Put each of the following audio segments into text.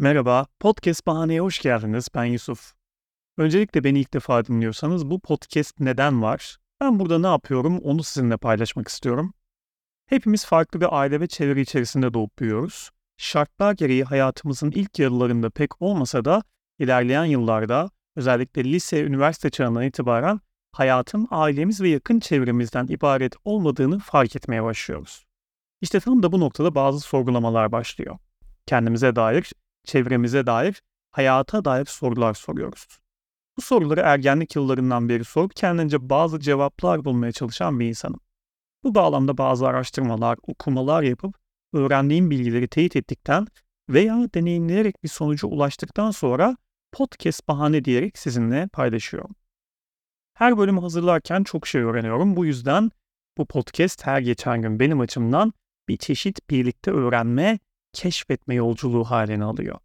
Merhaba, Podcast Bahane'ye hoş geldiniz. Ben Yusuf. Öncelikle beni ilk defa dinliyorsanız bu podcast neden var? Ben burada ne yapıyorum onu sizinle paylaşmak istiyorum. Hepimiz farklı bir aile ve çevre içerisinde doğup büyüyoruz. Şartlar gereği hayatımızın ilk yıllarında pek olmasa da ilerleyen yıllarda özellikle lise, üniversite çağından itibaren hayatın ailemiz ve yakın çevremizden ibaret olmadığını fark etmeye başlıyoruz. İşte tam da bu noktada bazı sorgulamalar başlıyor. Kendimize dair, çevremize dair, hayata dair sorular soruyoruz. Bu soruları ergenlik yıllarından beri sorup kendince bazı cevaplar bulmaya çalışan bir insanım. Bu bağlamda bazı araştırmalar, okumalar yapıp öğrendiğim bilgileri teyit ettikten veya deneyimleyerek bir sonuca ulaştıktan sonra podcast bahane diyerek sizinle paylaşıyorum. Her bölümü hazırlarken çok şey öğreniyorum. Bu yüzden bu podcast her geçen gün benim açımdan bir çeşit birlikte öğrenme, keşfetme yolculuğu halini alıyor.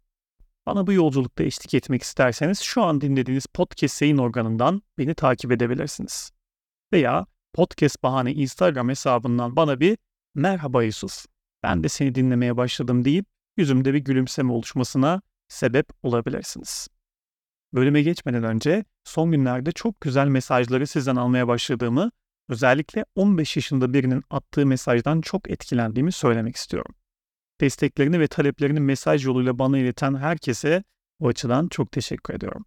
Bana bu yolculukta eşlik etmek isterseniz şu an dinlediğiniz podcast yayın organından beni takip edebilirsiniz. Veya Podcast Bahane Instagram hesabından bana bir merhaba Yusuf, ben de seni dinlemeye başladım deyip yüzümde bir gülümseme oluşmasına sebep olabilirsiniz. Bölüme geçmeden önce son günlerde çok güzel mesajları sizden almaya başladığımı, özellikle 15 yaşında birinin attığı mesajdan çok etkilendiğimi söylemek istiyorum. Desteklerini ve taleplerini mesaj yoluyla bana ileten herkese bu açıdan çok teşekkür ediyorum.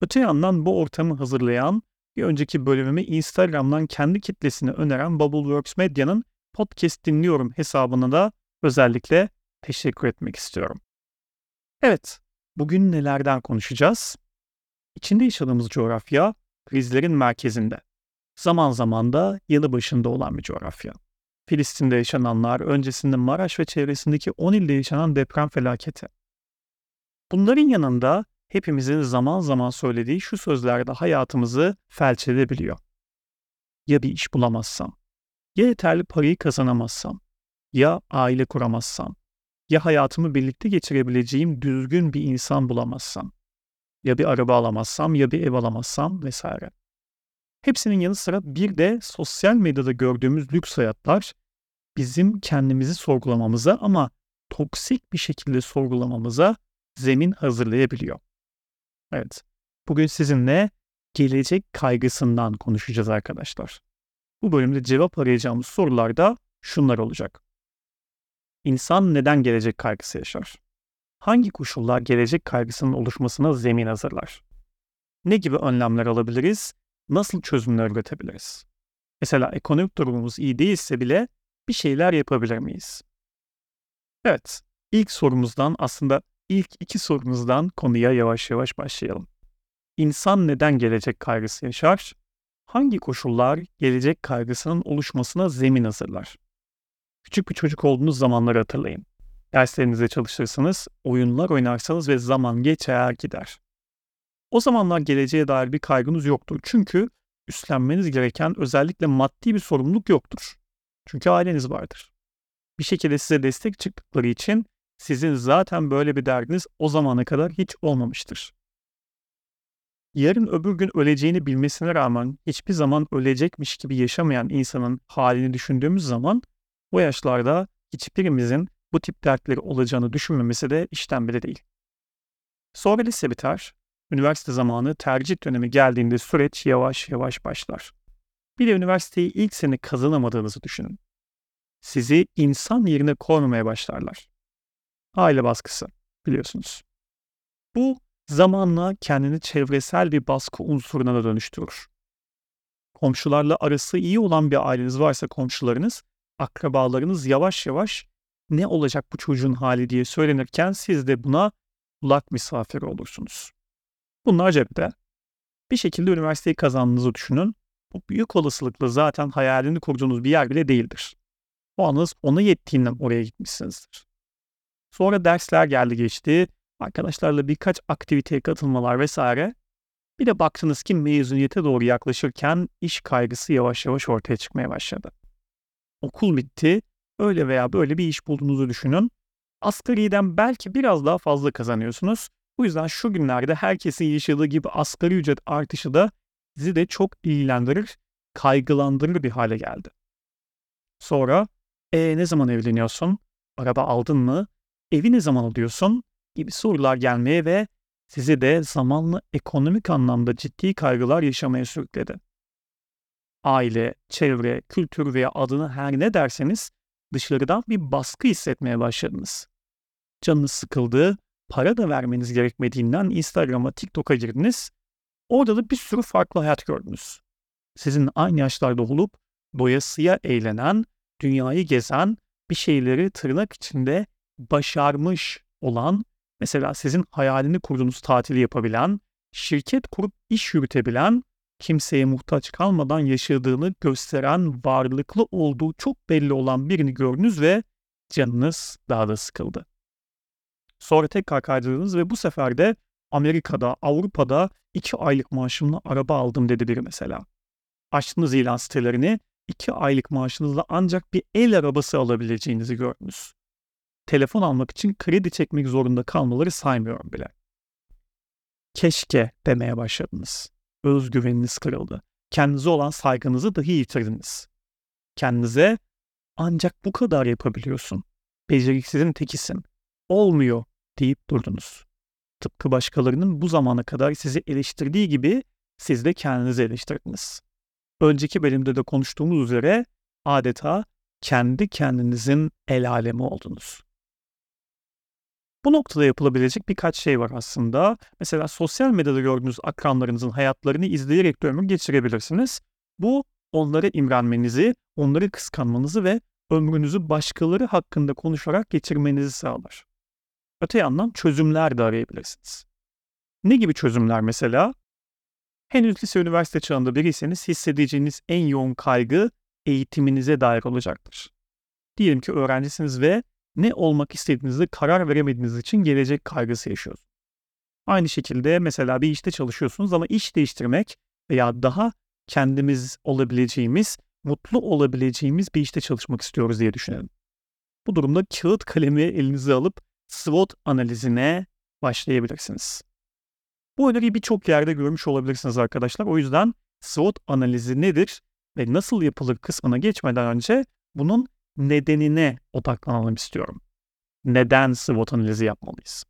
Öte yandan bu ortamı hazırlayan, bir önceki bölümümü Instagram'dan kendi kitlesine öneren Bubbleworks Medya'nın podcast dinliyorum hesabına da özellikle teşekkür etmek istiyorum. Evet, bugün nelerden konuşacağız? İçinde yaşadığımız coğrafya krizlerin merkezinde. Zaman zaman da yanı başında olan bir coğrafya. Filistin'de yaşananlar, öncesinde Maraş ve çevresindeki 10 ilde yaşanan deprem felaketi. Bunların yanında hepimizin zaman zaman söylediği şu sözler de hayatımızı felç edebiliyor. Ya bir iş bulamazsam, ya yeterli parayı kazanamazsam, ya aile kuramazsam, ya hayatımı birlikte geçirebileceğim düzgün bir insan bulamazsam, ya bir araba alamazsam, ya bir ev alamazsam vesaire. Hepsinin yanı sıra bir de sosyal medyada gördüğümüz lüks hayatlar bizim kendimizi sorgulamamıza ama toksik bir şekilde sorgulamamıza zemin hazırlayabiliyor. Evet, bugün sizinle gelecek kaygısından konuşacağız arkadaşlar. Bu bölümde cevap arayacağımız sorular da şunlar olacak. İnsan neden gelecek kaygısı yaşar? Hangi koşullar gelecek kaygısının oluşmasına zemin hazırlar? Ne gibi önlemler alabiliriz? Nasıl çözümler üretebiliriz? Mesela ekonomik durumumuz iyi değilse bile bir şeyler yapabilir miyiz? Evet, ilk sorumuzdan aslında ilk iki sorumuzdan konuya yavaş yavaş başlayalım. İnsan neden gelecek kaygısı yaşar? Hangi koşullar gelecek kaygısının oluşmasına zemin hazırlar? Küçük bir çocuk olduğunuz zamanları hatırlayın. Derslerinize çalışırsınız, oyunlar oynarsanız ve zaman geçer gider. O zamanlar geleceğe dair bir kaygınız yoktur. Çünkü üstlenmeniz gereken özellikle maddi bir sorumluluk yoktur. Çünkü aileniz vardır. Bir şekilde size destek çıktıkları için sizin zaten böyle bir derdiniz o zamana kadar hiç olmamıştır. Yarın öbür gün öleceğini bilmesine rağmen hiçbir zaman ölecekmiş gibi yaşamayan insanın halini düşündüğümüz zaman o yaşlarda hiçbirimizin bu tip dertleri olacağını düşünmemesi de işten bile değil. Sonra lise biter, üniversite zamanı tercih dönemi geldiğinde süreç yavaş yavaş başlar. Bir de üniversiteyi ilk sene kazanamadığınızı düşünün. Sizi insan yerine koymaya başlarlar. Aile baskısı biliyorsunuz. Bu zamanla kendini çevresel bir baskı unsuruna da dönüştürür. Komşularla arası iyi olan bir aileniz varsa komşularınız, akrabalarınız yavaş yavaş ne olacak bu çocuğun hali diye söylenirken siz de buna kulak misafiri olursunuz. Bunlar cepte. Bir şekilde üniversiteyi kazandığınızı düşünün. Bu büyük olasılıkla zaten hayalini kurduğunuz bir yer bile değildir. O anınız ona yettiğinden oraya gitmişsinizdir. Sonra dersler geldi geçti. Arkadaşlarla birkaç aktiviteye katılmalar vesaire. Bir de baktınız ki mezuniyete doğru yaklaşırken iş kaygısı yavaş yavaş ortaya çıkmaya başladı. Okul bitti. Öyle veya böyle bir iş bulduğunuzu düşünün. Asgariden belki biraz daha fazla kazanıyorsunuz. Bu yüzden şu günlerde herkesin yaşadığı gibi asgari ücret artışı da sizi de çok ilgilendirir, kaygılandırır bir hale geldi. Sonra e, ne zaman evleniyorsun? Araba aldın mı? Evi ne zaman alıyorsun? gibi sorular gelmeye ve sizi de zamanla ekonomik anlamda ciddi kaygılar yaşamaya sürükledi. Aile, çevre, kültür veya adını her ne derseniz dışarıdan bir baskı hissetmeye başladınız. Canınız sıkıldı, para da vermeniz gerekmediğinden Instagram'a, TikTok'a girdiniz. Orada da bir sürü farklı hayat gördünüz. Sizin aynı yaşlarda olup doyasıya eğlenen, dünyayı gezen, bir şeyleri tırnak içinde başarmış olan, mesela sizin hayalini kurduğunuz tatili yapabilen, şirket kurup iş yürütebilen, kimseye muhtaç kalmadan yaşadığını gösteren, varlıklı olduğu çok belli olan birini gördünüz ve canınız daha da sıkıldı. Sonra tekrar kaydırdınız ve bu sefer de Amerika'da, Avrupa'da iki aylık maaşımla araba aldım dedi biri mesela. Açtınız ilan sitelerini, iki aylık maaşınızla ancak bir el arabası alabileceğinizi gördünüz. Telefon almak için kredi çekmek zorunda kalmaları saymıyorum bile. Keşke demeye başladınız. Özgüveniniz kırıldı. Kendinize olan saygınızı dahi yitirdiniz. Kendinize ancak bu kadar yapabiliyorsun. Beceriksizin tekisin. Olmuyor deyip durdunuz. Tıpkı başkalarının bu zamana kadar sizi eleştirdiği gibi siz de kendinizi eleştirdiniz önceki bölümde de konuştuğumuz üzere adeta kendi kendinizin el alemi oldunuz. Bu noktada yapılabilecek birkaç şey var aslında. Mesela sosyal medyada gördüğünüz akranlarınızın hayatlarını izleyerek de ömür geçirebilirsiniz. Bu onlara imrenmenizi, onları kıskanmanızı ve ömrünüzü başkaları hakkında konuşarak geçirmenizi sağlar. Öte yandan çözümler de arayabilirsiniz. Ne gibi çözümler mesela? Henüz lise üniversite çağında biriyseniz hissedeceğiniz en yoğun kaygı eğitiminize dair olacaktır. Diyelim ki öğrencisiniz ve ne olmak istediğinizde karar veremediğiniz için gelecek kaygısı yaşıyorsunuz. Aynı şekilde mesela bir işte çalışıyorsunuz ama iş değiştirmek veya daha kendimiz olabileceğimiz, mutlu olabileceğimiz bir işte çalışmak istiyoruz diye düşünelim. Bu durumda kağıt kalemi elinize alıp SWOT analizine başlayabilirsiniz. Bu öneriyi birçok yerde görmüş olabilirsiniz arkadaşlar. O yüzden SWOT analizi nedir ve nasıl yapılır kısmına geçmeden önce bunun nedenine odaklanalım istiyorum. Neden SWOT analizi yapmalıyız?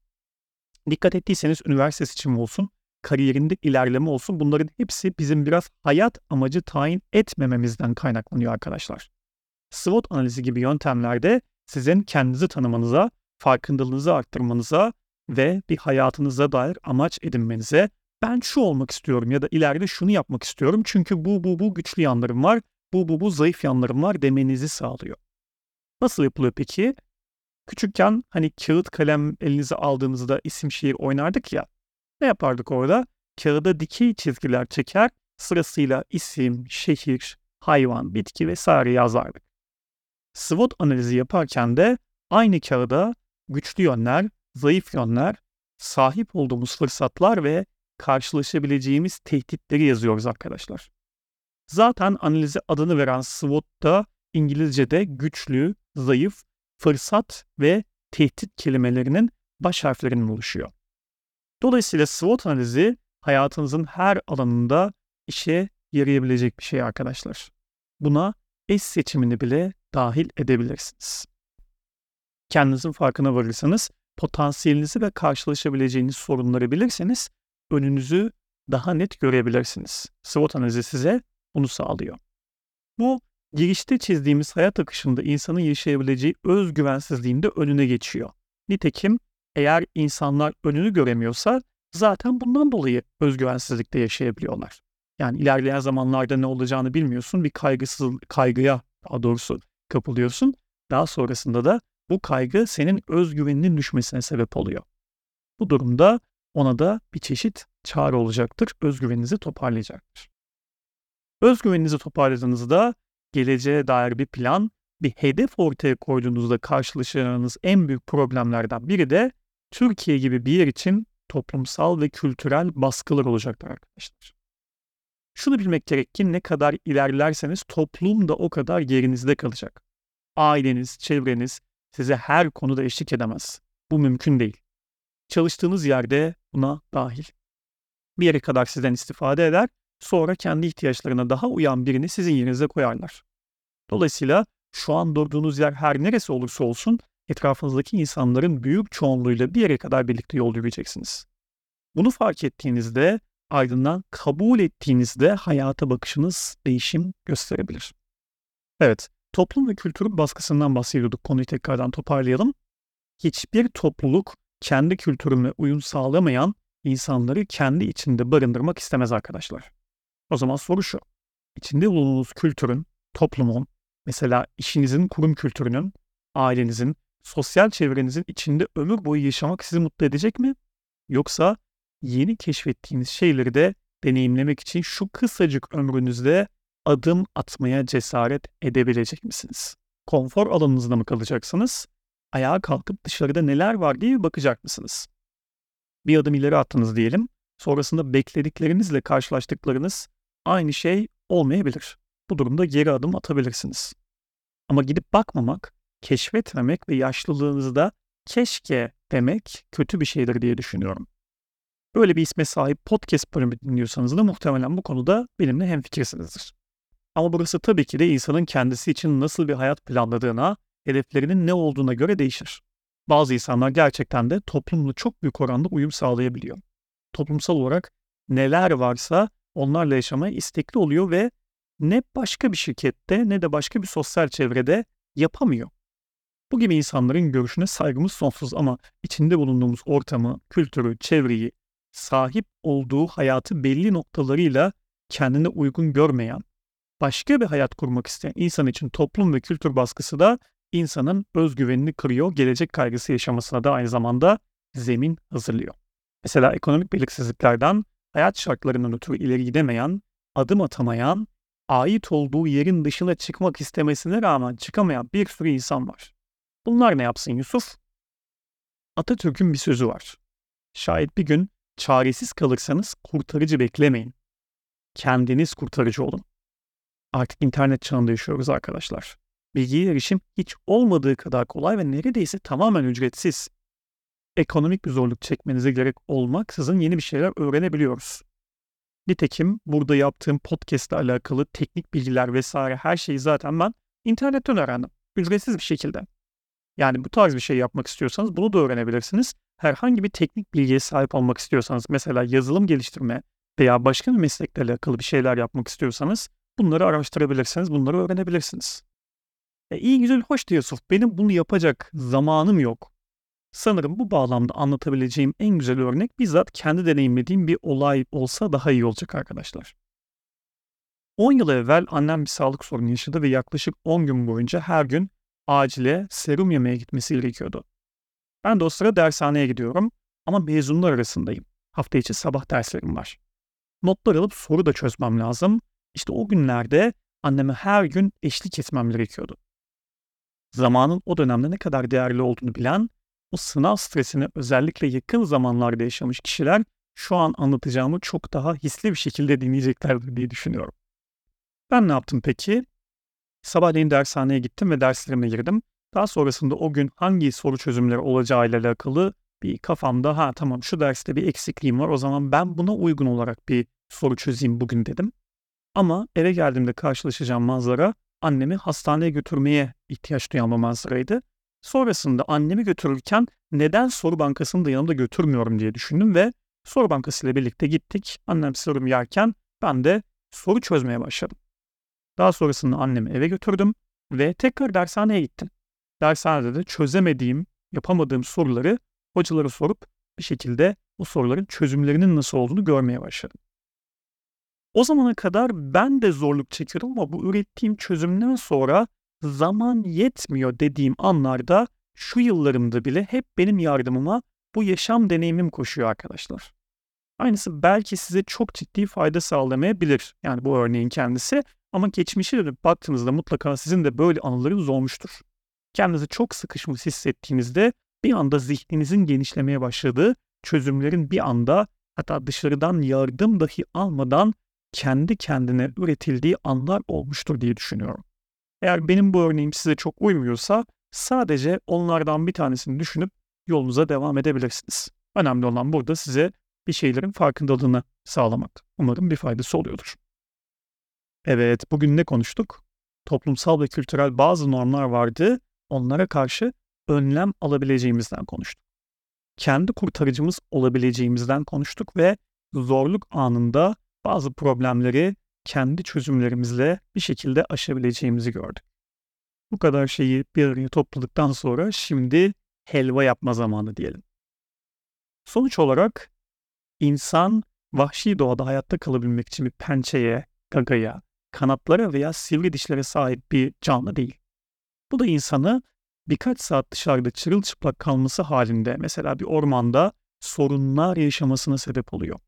Dikkat ettiyseniz üniversite seçimi olsun, kariyerinde ilerleme olsun bunların hepsi bizim biraz hayat amacı tayin etmememizden kaynaklanıyor arkadaşlar. SWOT analizi gibi yöntemlerde sizin kendinizi tanımanıza, farkındalığınızı arttırmanıza ve bir hayatınıza dair amaç edinmenize ben şu olmak istiyorum ya da ileride şunu yapmak istiyorum çünkü bu bu bu güçlü yanlarım var, bu bu bu zayıf yanlarım var demenizi sağlıyor. Nasıl yapılıyor peki? Küçükken hani kağıt kalem elinize aldığınızda isim şiir oynardık ya. Ne yapardık orada? Kağıda dikey çizgiler çeker, sırasıyla isim, şehir, hayvan, bitki vesaire yazardık. SWOT analizi yaparken de aynı kağıda güçlü yönler, zayıf yönler, sahip olduğumuz fırsatlar ve karşılaşabileceğimiz tehditleri yazıyoruz arkadaşlar. Zaten analize adını veren SWOT da İngilizce'de güçlü, zayıf, fırsat ve tehdit kelimelerinin baş harflerinden oluşuyor. Dolayısıyla SWOT analizi hayatınızın her alanında işe yarayabilecek bir şey arkadaşlar. Buna eş seçimini bile dahil edebilirsiniz. Kendinizin farkına varırsanız potansiyelinizi ve karşılaşabileceğiniz sorunları bilirseniz önünüzü daha net görebilirsiniz. SWOT analizi size bunu sağlıyor. Bu girişte çizdiğimiz hayat akışında insanın yaşayabileceği özgüvensizliğin de önüne geçiyor. Nitekim eğer insanlar önünü göremiyorsa zaten bundan dolayı özgüvensizlikte yaşayabiliyorlar. Yani ilerleyen zamanlarda ne olacağını bilmiyorsun. Bir kaygısız kaygıya daha doğrusu kapılıyorsun. Daha sonrasında da bu kaygı senin özgüveninin düşmesine sebep oluyor. Bu durumda ona da bir çeşit çağrı olacaktır. Özgüveninizi toparlayacaktır. Özgüveninizi toparladığınızda geleceğe dair bir plan, bir hedef ortaya koyduğunuzda karşılaşacağınız en büyük problemlerden biri de Türkiye gibi bir yer için toplumsal ve kültürel baskılar olacaktır arkadaşlar. Şunu bilmek gerek ki ne kadar ilerlerseniz toplum da o kadar yerinizde kalacak. Aileniz, çevreniz, size her konuda eşlik edemez. Bu mümkün değil. Çalıştığınız yerde buna dahil. Bir yere kadar sizden istifade eder, sonra kendi ihtiyaçlarına daha uyan birini sizin yerinize koyarlar. Dolayısıyla şu an durduğunuz yer her neresi olursa olsun etrafınızdaki insanların büyük çoğunluğuyla bir yere kadar birlikte yol yürüyeceksiniz. Bunu fark ettiğinizde ardından kabul ettiğinizde hayata bakışınız değişim gösterebilir. Evet, toplum ve kültürün baskısından bahsediyorduk. Konuyu tekrardan toparlayalım. Hiçbir topluluk kendi kültürüne uyum sağlamayan insanları kendi içinde barındırmak istemez arkadaşlar. O zaman soru şu. İçinde bulunduğunuz kültürün, toplumun, mesela işinizin kurum kültürünün, ailenizin, sosyal çevrenizin içinde ömür boyu yaşamak sizi mutlu edecek mi? Yoksa yeni keşfettiğiniz şeyleri de deneyimlemek için şu kısacık ömrünüzde adım atmaya cesaret edebilecek misiniz? Konfor alanınızda mı kalacaksınız? Ayağa kalkıp dışarıda neler var diye bakacak mısınız? Bir adım ileri attınız diyelim. Sonrasında beklediklerinizle karşılaştıklarınız aynı şey olmayabilir. Bu durumda geri adım atabilirsiniz. Ama gidip bakmamak, keşfetmemek ve yaşlılığınızda keşke demek kötü bir şeydir diye düşünüyorum. Böyle bir isme sahip podcast bölümü dinliyorsanız da muhtemelen bu konuda benimle hemfikirsinizdir. Ama burası tabii ki de insanın kendisi için nasıl bir hayat planladığına, hedeflerinin ne olduğuna göre değişir. Bazı insanlar gerçekten de toplumla çok büyük oranda uyum sağlayabiliyor. Toplumsal olarak neler varsa onlarla yaşamaya istekli oluyor ve ne başka bir şirkette ne de başka bir sosyal çevrede yapamıyor. Bu gibi insanların görüşüne saygımız sonsuz ama içinde bulunduğumuz ortamı, kültürü, çevreyi, sahip olduğu hayatı belli noktalarıyla kendine uygun görmeyen, başka bir hayat kurmak isteyen insan için toplum ve kültür baskısı da insanın özgüvenini kırıyor, gelecek kaygısı yaşamasına da aynı zamanda zemin hazırlıyor. Mesela ekonomik belirsizliklerden hayat şartlarından ötürü ileri gidemeyen, adım atamayan, ait olduğu yerin dışına çıkmak istemesine rağmen çıkamayan bir sürü insan var. Bunlar ne yapsın Yusuf? Atatürk'ün bir sözü var. Şayet bir gün çaresiz kalırsanız kurtarıcı beklemeyin. Kendiniz kurtarıcı olun. Artık internet çağında yaşıyoruz arkadaşlar. Bilgiye erişim hiç olmadığı kadar kolay ve neredeyse tamamen ücretsiz. Ekonomik bir zorluk çekmenize gerek olmaksızın yeni bir şeyler öğrenebiliyoruz. Nitekim burada yaptığım podcast ile alakalı teknik bilgiler vesaire her şeyi zaten ben internetten öğrendim. Ücretsiz bir şekilde. Yani bu tarz bir şey yapmak istiyorsanız bunu da öğrenebilirsiniz. Herhangi bir teknik bilgiye sahip olmak istiyorsanız mesela yazılım geliştirme veya başka bir meslekle alakalı bir şeyler yapmak istiyorsanız bunları araştırabilirsiniz, bunları öğrenebilirsiniz. E iyi güzel hoş diyor. Benim bunu yapacak zamanım yok. Sanırım bu bağlamda anlatabileceğim en güzel örnek bizzat kendi deneyimlediğim bir olay olsa daha iyi olacak arkadaşlar. 10 yıl evvel annem bir sağlık sorunu yaşadı ve yaklaşık 10 gün boyunca her gün acile serum yemeye gitmesi gerekiyordu. Ben de o sıra dershaneye gidiyorum ama mezunlar arasındayım. Hafta içi sabah derslerim var. Notlar alıp soru da çözmem lazım. İşte o günlerde anneme her gün eşlik etmem gerekiyordu. Zamanın o dönemde ne kadar değerli olduğunu bilen, o sınav stresini özellikle yakın zamanlarda yaşamış kişiler şu an anlatacağımı çok daha hisli bir şekilde dinleyeceklerdir diye düşünüyorum. Ben ne yaptım peki? Sabahleyin dershaneye gittim ve derslerime girdim. Daha sonrasında o gün hangi soru çözümleri olacağıyla alakalı bir kafamda ha tamam şu derste bir eksikliğim var o zaman ben buna uygun olarak bir soru çözeyim bugün dedim. Ama eve geldiğimde karşılaşacağım manzara annemi hastaneye götürmeye ihtiyaç duyan bir manzaraydı. Sonrasında annemi götürürken neden soru bankasını da yanımda götürmüyorum diye düşündüm ve soru bankası ile birlikte gittik. Annem sorum yerken ben de soru çözmeye başladım. Daha sonrasında annemi eve götürdüm ve tekrar dershaneye gittim. Dershanede de çözemediğim, yapamadığım soruları hocalara sorup bir şekilde bu soruların çözümlerinin nasıl olduğunu görmeye başladım. O zamana kadar ben de zorluk çekiyordum ama bu ürettiğim çözümden sonra zaman yetmiyor dediğim anlarda şu yıllarımda bile hep benim yardımıma bu yaşam deneyimim koşuyor arkadaşlar. Aynısı belki size çok ciddi fayda sağlamayabilir. Yani bu örneğin kendisi ama geçmişe dönüp baktığınızda mutlaka sizin de böyle anılarınız olmuştur. Kendinizi çok sıkışmış hissettiğinizde bir anda zihninizin genişlemeye başladığı, çözümlerin bir anda hatta dışarıdan yardım dahi almadan kendi kendine üretildiği anlar olmuştur diye düşünüyorum. Eğer benim bu örneğim size çok uymuyorsa sadece onlardan bir tanesini düşünüp yolunuza devam edebilirsiniz. Önemli olan burada size bir şeylerin farkındalığını sağlamak. Umarım bir faydası oluyordur. Evet, bugün ne konuştuk? Toplumsal ve kültürel bazı normlar vardı. Onlara karşı önlem alabileceğimizden konuştuk. Kendi kurtarıcımız olabileceğimizden konuştuk ve zorluk anında bazı problemleri kendi çözümlerimizle bir şekilde aşabileceğimizi gördük. Bu kadar şeyi bir araya topladıktan sonra şimdi helva yapma zamanı diyelim. Sonuç olarak insan vahşi doğada hayatta kalabilmek için bir pençeye, gagaya, kanatlara veya sivri dişlere sahip bir canlı değil. Bu da insanı birkaç saat dışarıda çırılçıplak kalması halinde mesela bir ormanda sorunlar yaşamasına sebep oluyor.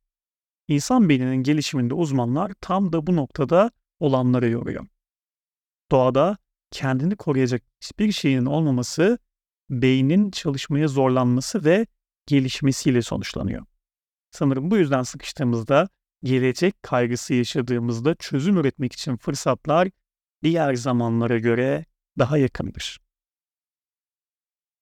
İnsan beyninin gelişiminde uzmanlar tam da bu noktada olanları yoruyor. Doğada kendini koruyacak hiçbir şeyin olmaması beynin çalışmaya zorlanması ve gelişmesiyle sonuçlanıyor. Sanırım bu yüzden sıkıştığımızda, gelecek kaygısı yaşadığımızda çözüm üretmek için fırsatlar diğer zamanlara göre daha yakındır.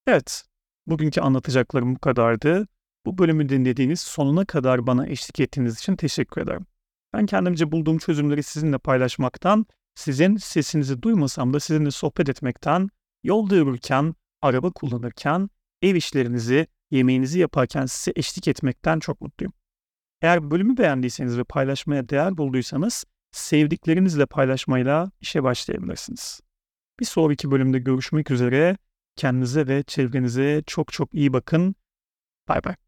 Evet, bugünkü anlatacaklarım bu kadardı. Bu bölümü dinlediğiniz, sonuna kadar bana eşlik ettiğiniz için teşekkür ederim. Ben kendimce bulduğum çözümleri sizinle paylaşmaktan, sizin sesinizi duymasam da sizinle sohbet etmekten, yolda yürürken, araba kullanırken, ev işlerinizi, yemeğinizi yaparken size eşlik etmekten çok mutluyum. Eğer bölümü beğendiyseniz ve paylaşmaya değer bulduysanız, sevdiklerinizle paylaşmayla işe başlayabilirsiniz. Bir sonraki bölümde görüşmek üzere. Kendinize ve çevrenize çok çok iyi bakın. Bay bay.